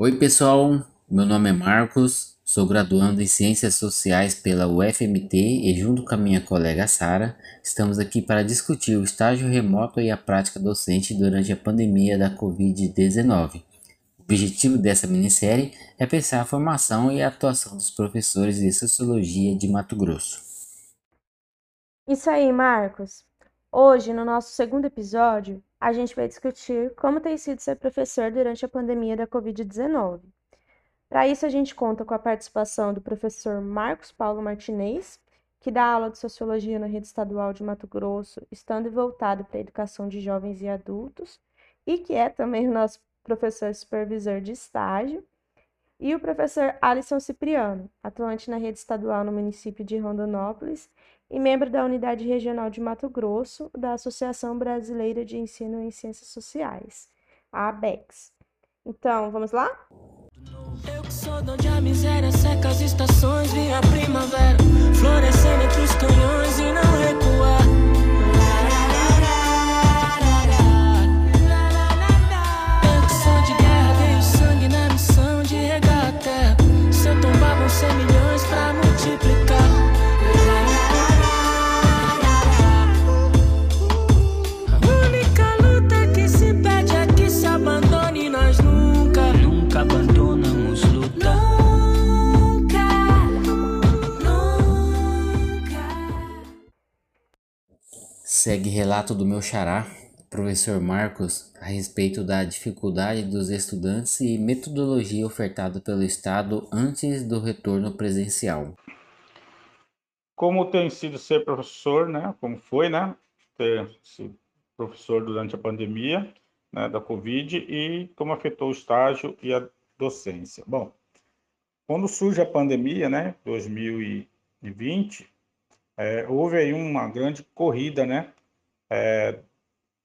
Oi, pessoal. Meu nome é Marcos, sou graduando em Ciências Sociais pela UFMT e, junto com a minha colega Sara, estamos aqui para discutir o estágio remoto e a prática docente durante a pandemia da Covid-19. O objetivo dessa minissérie é pensar a formação e a atuação dos professores de Sociologia de Mato Grosso. Isso aí, Marcos. Hoje, no nosso segundo episódio, a gente vai discutir como tem sido ser professor durante a pandemia da Covid-19. Para isso, a gente conta com a participação do professor Marcos Paulo Martinez, que dá aula de Sociologia na Rede Estadual de Mato Grosso, estando voltado para a educação de jovens e adultos, e que é também o nosso professor supervisor de estágio, e o professor Alisson Cipriano, atuante na rede estadual no município de Rondonópolis e membro da Unidade Regional de Mato Grosso da Associação Brasileira de Ensino em Ciências Sociais, a ABEX. Então, vamos lá? Eu que sou onde a miséria seca as estações, vi a primavera florescendo entre os canhões e não recuar. Relato do meu xará, professor Marcos, a respeito da dificuldade dos estudantes e metodologia ofertada pelo Estado antes do retorno presencial. Como tem sido ser professor, né? Como foi, né? Ter sido professor durante a pandemia né, da Covid e como afetou o estágio e a docência. Bom, quando surge a pandemia, né? 2020, é, houve aí uma grande corrida, né? É,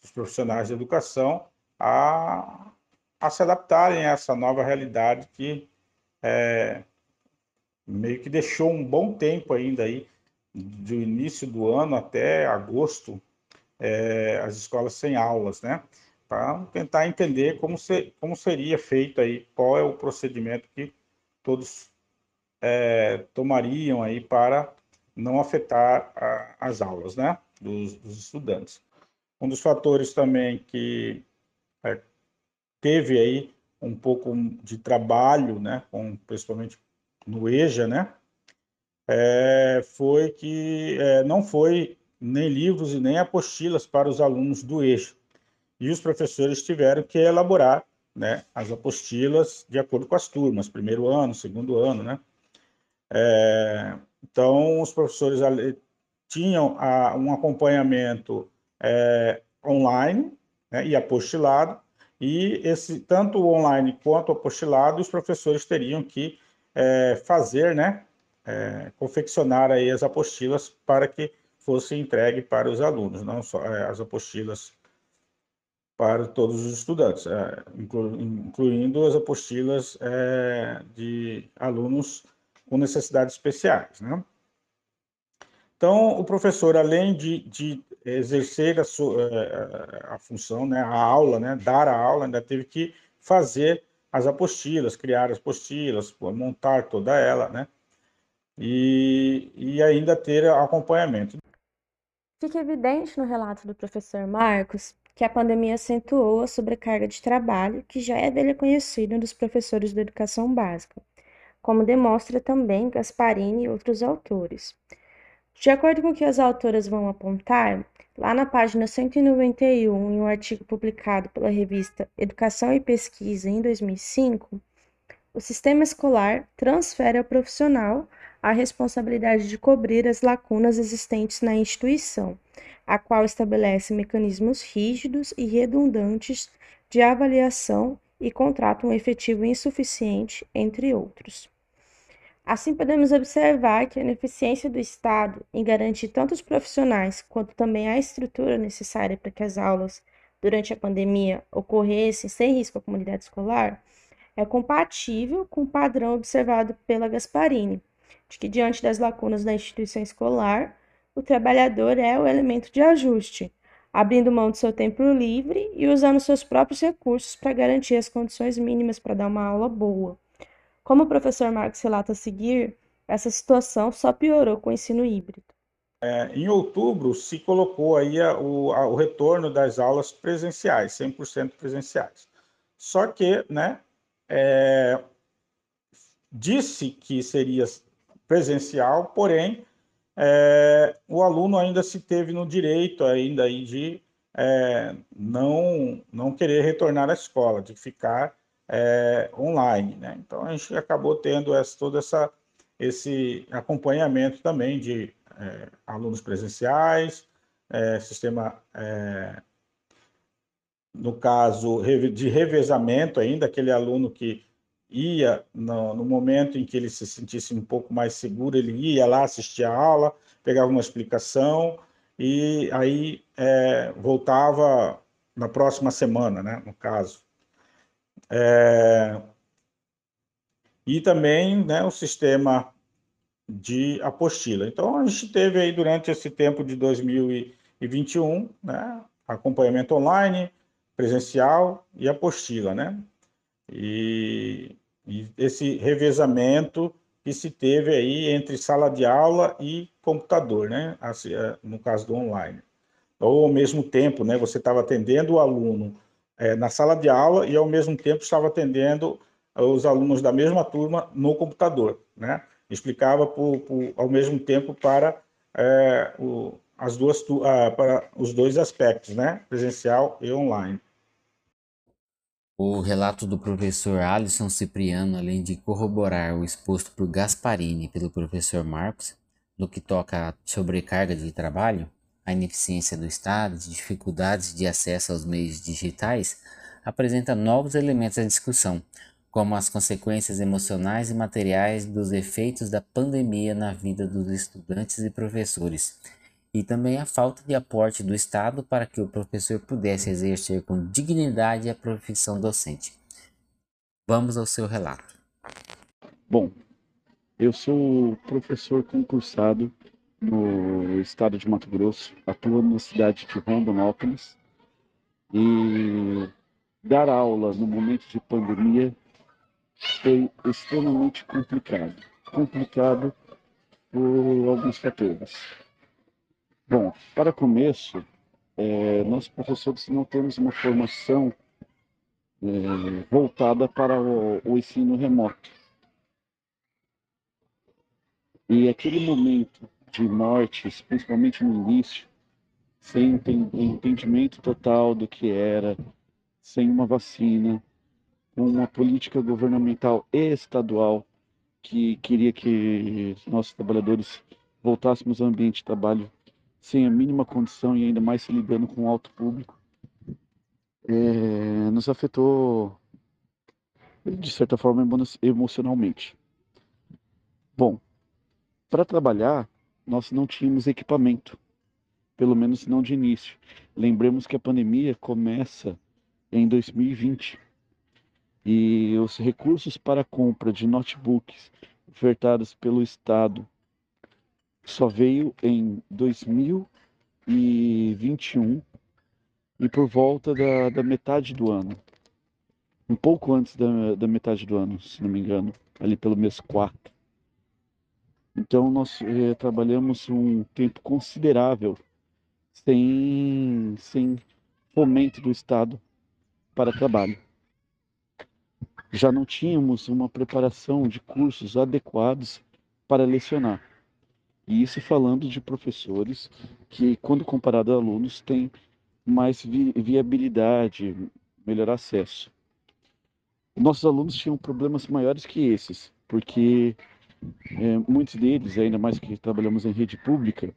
dos profissionais de educação a, a se adaptarem a essa nova realidade que é, meio que deixou um bom tempo ainda aí, do início do ano até agosto, é, as escolas sem aulas, né? Para tentar entender como, como seria feito aí, qual é o procedimento que todos é, tomariam aí para não afetar a, as aulas, né? Dos, dos estudantes. Um dos fatores também que é, teve aí um pouco de trabalho, né, com, principalmente no EJA, né, é, foi que é, não foi nem livros e nem apostilas para os alunos do EJA. E os professores tiveram que elaborar né, as apostilas de acordo com as turmas, primeiro ano, segundo ano, né? É, então, os professores tinham a, um acompanhamento é, online né, e apostilado, e esse tanto o online quanto o apostilado, os professores teriam que é, fazer, né, é, confeccionar aí as apostilas para que fosse entregue para os alunos, não só as apostilas para todos os estudantes, inclu, incluindo as apostilas de alunos com necessidades especiais, né? Então, o professor, além de, de exercer a, sua, eh, a, função, né, a aula, né, dar a aula, ainda teve que fazer as apostilas, criar as apostilas, montar toda ela, né, e, e ainda ter acompanhamento. Fica evidente no relato do professor Marcos que a pandemia acentuou a sobrecarga de trabalho que já é dele conhecido dos professores da educação básica, como demonstra também Gasparini e outros autores. De acordo com o que as autoras vão apontar, lá na página 191, em um artigo publicado pela revista Educação e Pesquisa em 2005, o sistema escolar transfere ao profissional a responsabilidade de cobrir as lacunas existentes na instituição, a qual estabelece mecanismos rígidos e redundantes de avaliação e contrata um efetivo insuficiente, entre outros. Assim, podemos observar que a ineficiência do Estado em garantir tanto os profissionais quanto também a estrutura necessária para que as aulas durante a pandemia ocorressem sem risco à comunidade escolar é compatível com o padrão observado pela Gasparini, de que, diante das lacunas da instituição escolar, o trabalhador é o elemento de ajuste, abrindo mão do seu tempo livre e usando seus próprios recursos para garantir as condições mínimas para dar uma aula boa. Como o professor Marcos relata a seguir, essa situação só piorou com o ensino híbrido. É, em outubro, se colocou aí a, o, a, o, retorno das aulas presenciais, 100% presenciais. Só que, né, é, disse que seria presencial, porém, é, o aluno ainda se teve no direito ainda aí de é, não, não querer retornar à escola, de ficar é, online. Né? Então, a gente acabou tendo essa, todo essa, esse acompanhamento também de é, alunos presenciais, é, sistema, é, no caso, de revezamento ainda, aquele aluno que ia, no, no, momento em que ele se sentisse um pouco mais seguro, ele ia lá assistir a aula, pegava uma explicação e aí é, voltava na próxima semana, né, no caso. É, e também né, o sistema de apostila. Então, a gente teve aí durante esse tempo de 2021, né, acompanhamento online, presencial e apostila, né? E e esse revezamento que se teve aí entre sala de aula e computador, né? Assim, é, no caso do online. Ou ao mesmo tempo, né? Você estava atendendo o aluno é, na sala de aula e ao mesmo tempo estava atendendo os alunos da mesma turma no computador, né? Explicava por, por ao mesmo tempo para é, o, as duas ah, para os dois aspectos, né? Presencial e online. O relato do professor Alisson Cipriano, além de corroborar o exposto por Gasparini pelo professor Marcos, no que toca à sobrecarga de trabalho, a ineficiência do Estado, as dificuldades de acesso aos meios digitais, apresenta novos elementos à discussão, como as consequências emocionais e materiais dos efeitos da pandemia na vida dos estudantes e professores, e também a falta de aporte do Estado para que o professor pudesse exercer com dignidade a profissão docente. Vamos ao seu relato. Bom, eu sou professor concursado no estado de Mato Grosso, atuo na cidade de Rondonópolis e dar aula no momento de pandemia foi extremamente complicado. Complicado por alguns fatores. Bom, para começo, é, nós professores não temos uma formação é, voltada para o, o ensino remoto. E aquele momento de mortes, principalmente no início, sem entendimento total do que era, sem uma vacina, uma política governamental e estadual que queria que nossos trabalhadores voltássemos ao ambiente de trabalho sem a mínima condição e ainda mais se lidando com o alto público, é, nos afetou de certa forma emocionalmente. Bom, para trabalhar, nós não tínhamos equipamento, pelo menos não de início. Lembremos que a pandemia começa em 2020 e os recursos para compra de notebooks ofertados pelo Estado só veio em 2021 e por volta da, da metade do ano. Um pouco antes da, da metade do ano, se não me engano, ali pelo mês 4. Então nós eh, trabalhamos um tempo considerável sem, sem fomento do Estado para trabalho. Já não tínhamos uma preparação de cursos adequados para lecionar. E isso falando de professores que, quando comparado a alunos, têm mais vi viabilidade, melhor acesso. Nossos alunos tinham problemas maiores que esses, porque é, muitos deles, ainda mais que trabalhamos em rede pública,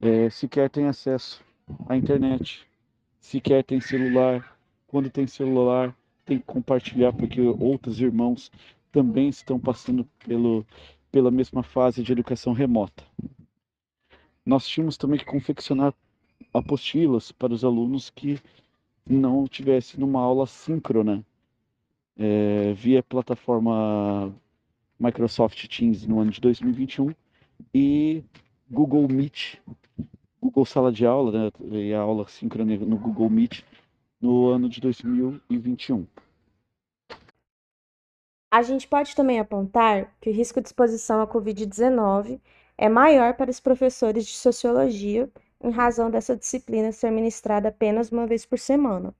é, sequer têm acesso à internet, sequer têm celular. Quando tem celular, tem que compartilhar, porque outros irmãos também estão passando pelo, pela mesma fase de educação remota. Nós tínhamos também que confeccionar apostilas para os alunos que não tivessem numa aula síncrona é, via plataforma Microsoft Teams no ano de 2021 e Google Meet, Google Sala de Aula né, e a aula síncrona no Google Meet no ano de 2021. A gente pode também apontar que o risco de exposição à Covid-19 é maior para os professores de sociologia, em razão dessa disciplina ser ministrada apenas uma vez por semana,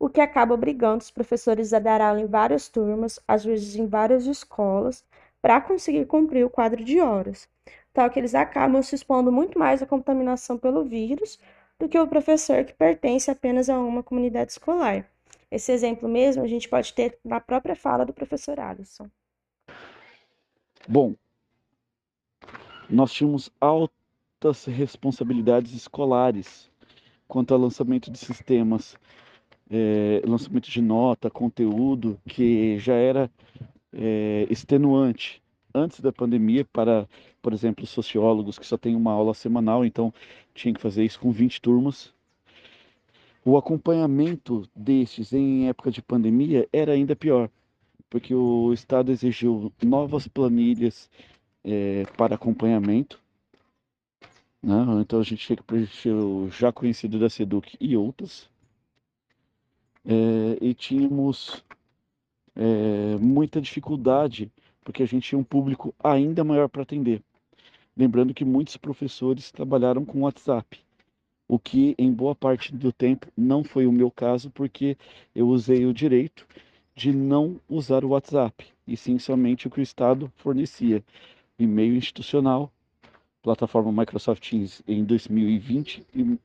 o que acaba obrigando os professores a dar aula em várias turmas, às vezes em várias escolas, para conseguir cumprir o quadro de horas, tal que eles acabam se expondo muito mais à contaminação pelo vírus do que o professor que pertence apenas a uma comunidade escolar. Esse exemplo mesmo a gente pode ter na própria fala do professor Alisson. Bom, nós tínhamos altas responsabilidades escolares quanto ao lançamento de sistemas, é, lançamento de nota, conteúdo, que já era é, extenuante antes da pandemia para, por exemplo, sociólogos que só têm uma aula semanal, então tinha que fazer isso com 20 turmas. O acompanhamento destes em época de pandemia era ainda pior, porque o Estado exigiu novas planilhas é, para acompanhamento. Né? Então a gente chega para o já conhecido da SEDUC e outras. É, e tínhamos é, muita dificuldade, porque a gente tinha um público ainda maior para atender. Lembrando que muitos professores trabalharam com WhatsApp, o que em boa parte do tempo não foi o meu caso, porque eu usei o direito de não usar o WhatsApp, e sim somente o que o Estado fornecia e-mail institucional, plataforma Microsoft Teams em 2020 e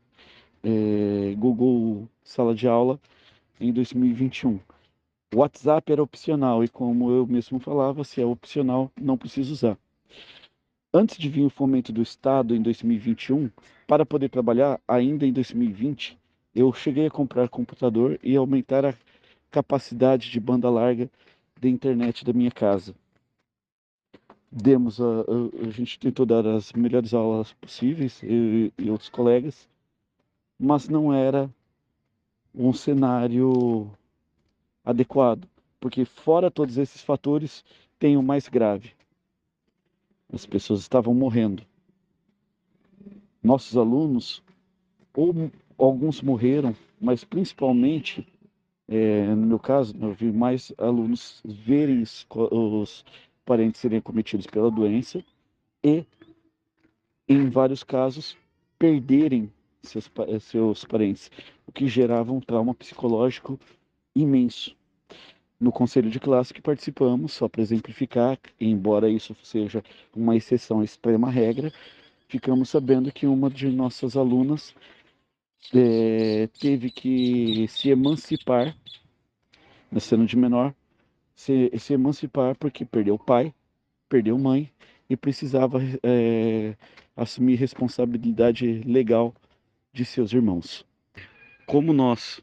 é, Google Sala de Aula em 2021. O WhatsApp era opcional e, como eu mesmo falava, se é opcional, não precisa usar. Antes de vir o fomento do Estado em 2021, para poder trabalhar ainda em 2020, eu cheguei a comprar computador e aumentar a capacidade de banda larga da internet da minha casa demos a, a, a, gente tentou dar as melhores aulas possíveis eu, e outros colegas mas não era um cenário adequado porque fora todos esses fatores tem o mais grave. As pessoas estavam morrendo. Nossos alunos ou alguns morreram mas principalmente é, no meu caso eu vi mais alunos verem os, os parentes serem cometidos pela doença e, em vários casos, perderem seus, seus parentes, o que gerava um trauma psicológico imenso. No conselho de classe que participamos, só para exemplificar, embora isso seja uma exceção à extrema regra, ficamos sabendo que uma de nossas alunas é, teve que se emancipar, nascendo de menor, se, se emancipar porque perdeu pai, perdeu mãe e precisava é, assumir responsabilidade legal de seus irmãos. Como nós,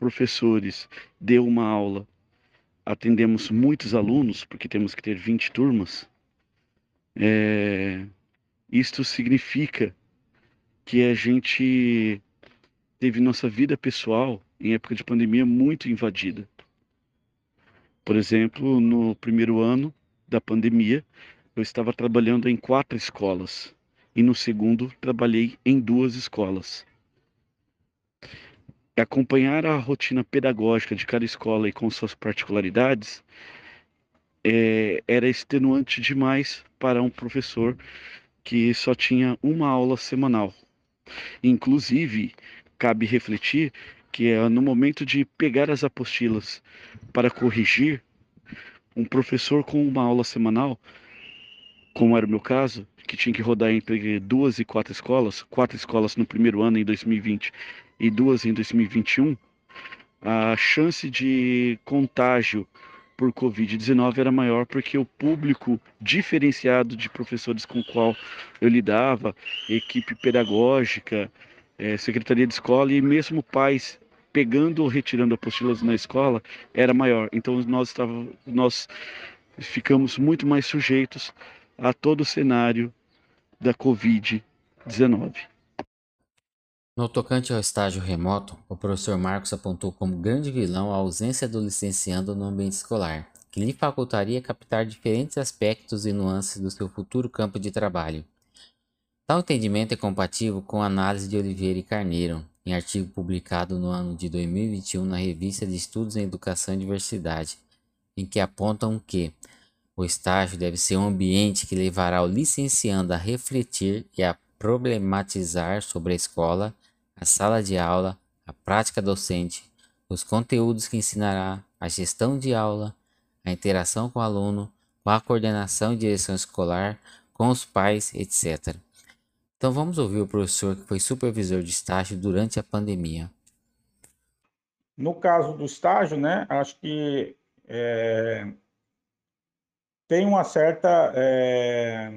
professores, deu uma aula, atendemos muitos alunos, porque temos que ter 20 turmas, é, isto significa que a gente teve nossa vida pessoal em época de pandemia muito invadida. Por exemplo, no primeiro ano da pandemia, eu estava trabalhando em quatro escolas e no segundo trabalhei em duas escolas. Acompanhar a rotina pedagógica de cada escola e com suas particularidades é, era extenuante demais para um professor que só tinha uma aula semanal. Inclusive, cabe refletir que é no momento de pegar as apostilas para corrigir, um professor com uma aula semanal, como era o meu caso, que tinha que rodar entre duas e quatro escolas, quatro escolas no primeiro ano em 2020 e duas em 2021, a chance de contágio por Covid-19 era maior porque o público diferenciado de professores com o qual eu lidava, equipe pedagógica, é, secretaria de escola e mesmo pais pegando ou retirando apostilas na escola era maior. Então nós, estava, nós ficamos muito mais sujeitos a todo o cenário da Covid-19. No tocante ao estágio remoto, o professor Marcos apontou como grande vilão a ausência do licenciando no ambiente escolar, que lhe facultaria captar diferentes aspectos e nuances do seu futuro campo de trabalho. Tal entendimento é compatível com a análise de Oliveira e Carneiro, em artigo publicado no ano de 2021 na Revista de Estudos em Educação e Diversidade, em que apontam que o estágio deve ser um ambiente que levará o licenciando a refletir e a problematizar sobre a escola, a sala de aula, a prática docente, os conteúdos que ensinará, a gestão de aula, a interação com o aluno, com a coordenação e direção escolar, com os pais, etc. Então vamos ouvir o professor que foi supervisor de estágio durante a pandemia. No caso do estágio, né, acho que é, tem uma certa é,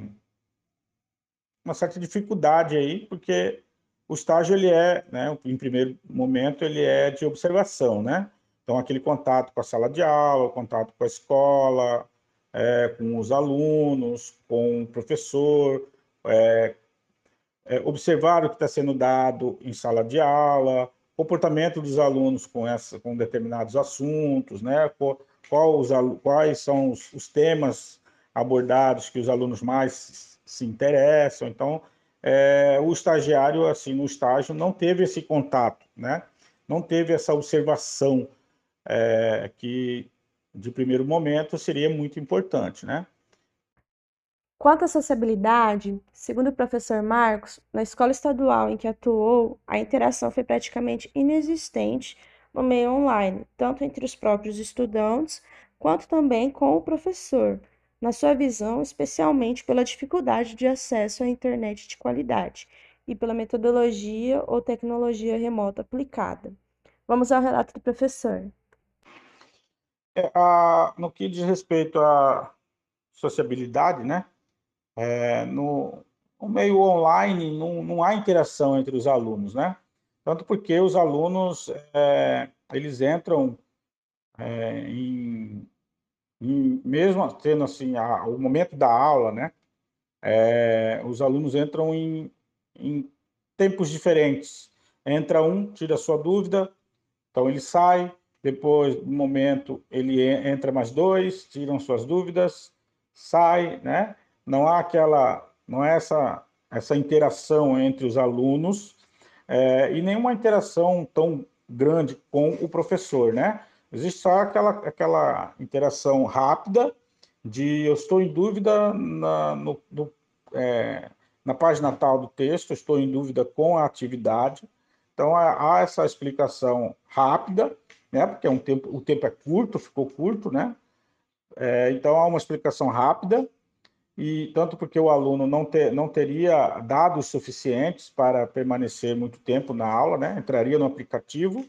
uma certa dificuldade aí, porque o estágio ele é, né, em primeiro momento ele é de observação, né? Então aquele contato com a sala de aula, contato com a escola, é, com os alunos, com o professor, é, observar o que está sendo dado em sala de aula, comportamento dos alunos com essa, com determinados assuntos, né? Os, quais são os, os temas abordados que os alunos mais se interessam. Então, é, o estagiário, assim, no estágio, não teve esse contato, né? Não teve essa observação é, que, de primeiro momento, seria muito importante, né? Quanto à sociabilidade, segundo o professor Marcos, na escola estadual em que atuou, a interação foi praticamente inexistente no meio online, tanto entre os próprios estudantes quanto também com o professor, na sua visão, especialmente pela dificuldade de acesso à internet de qualidade e pela metodologia ou tecnologia remota aplicada. Vamos ao relato do professor. É, a, no que diz respeito à sociabilidade, né? É, no, no, meio online não, não, há interação entre os alunos, né? Tanto porque os alunos é, eles entram é, em, em, mesmo tendo assim a, o momento da aula, né? É, os alunos entram em, em tempos diferentes. Entra um, tira sua dúvida, então ele sai. Depois, no momento, ele entra mais dois, tiram suas dúvidas, sai, né? não há aquela, não é essa, essa interação entre os alunos é, e nenhuma interação tão grande com o professor, né? Existe só aquela, aquela interação rápida de eu estou em dúvida na, no, é, na página tal do texto, estou em dúvida com a atividade. Então, há essa explicação rápida, né? Porque é um tempo, o tempo é curto, ficou curto, né? É, então, há uma explicação rápida e tanto porque o aluno não, ter, não teria dados suficientes para permanecer muito tempo na aula, né? entraria no aplicativo.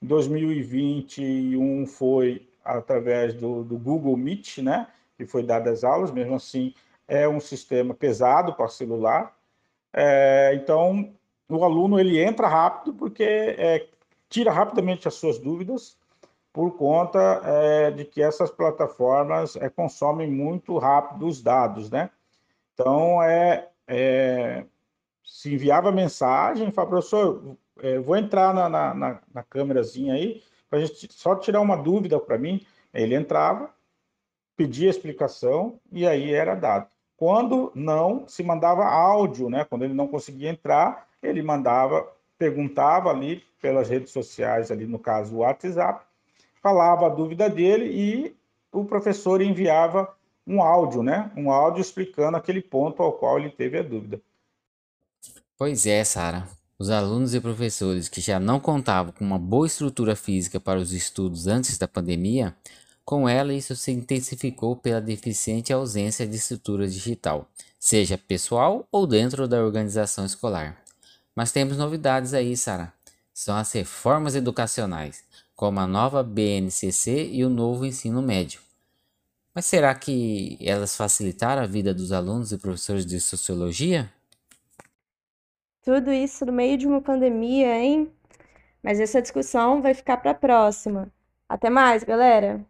Em 2021 foi através do, do Google Meet, né? que foi dado as aulas, mesmo assim é um sistema pesado para celular. É, então, o aluno ele entra rápido porque é, tira rapidamente as suas dúvidas por conta é, de que essas plataformas é, consomem muito rápido os dados, né? Então, é, é se enviava mensagem, fala, professor, é, vou entrar na, na, na, na câmerazinha aí, para a gente só tirar uma dúvida para mim. Ele entrava, pedia explicação e aí era dado. Quando não, se mandava áudio, né? Quando ele não conseguia entrar, ele mandava, perguntava ali pelas redes sociais, ali no caso o WhatsApp, falava a dúvida dele e o professor enviava um áudio, né? Um áudio explicando aquele ponto ao qual ele teve a dúvida. Pois é, Sara. Os alunos e professores que já não contavam com uma boa estrutura física para os estudos antes da pandemia, com ela isso se intensificou pela deficiente ausência de estrutura digital, seja pessoal ou dentro da organização escolar. Mas temos novidades aí, Sara. São as reformas educacionais como a nova BNCC e o novo ensino médio. Mas será que elas facilitaram a vida dos alunos e professores de sociologia? Tudo isso no meio de uma pandemia, hein? Mas essa discussão vai ficar para a próxima. Até mais, galera!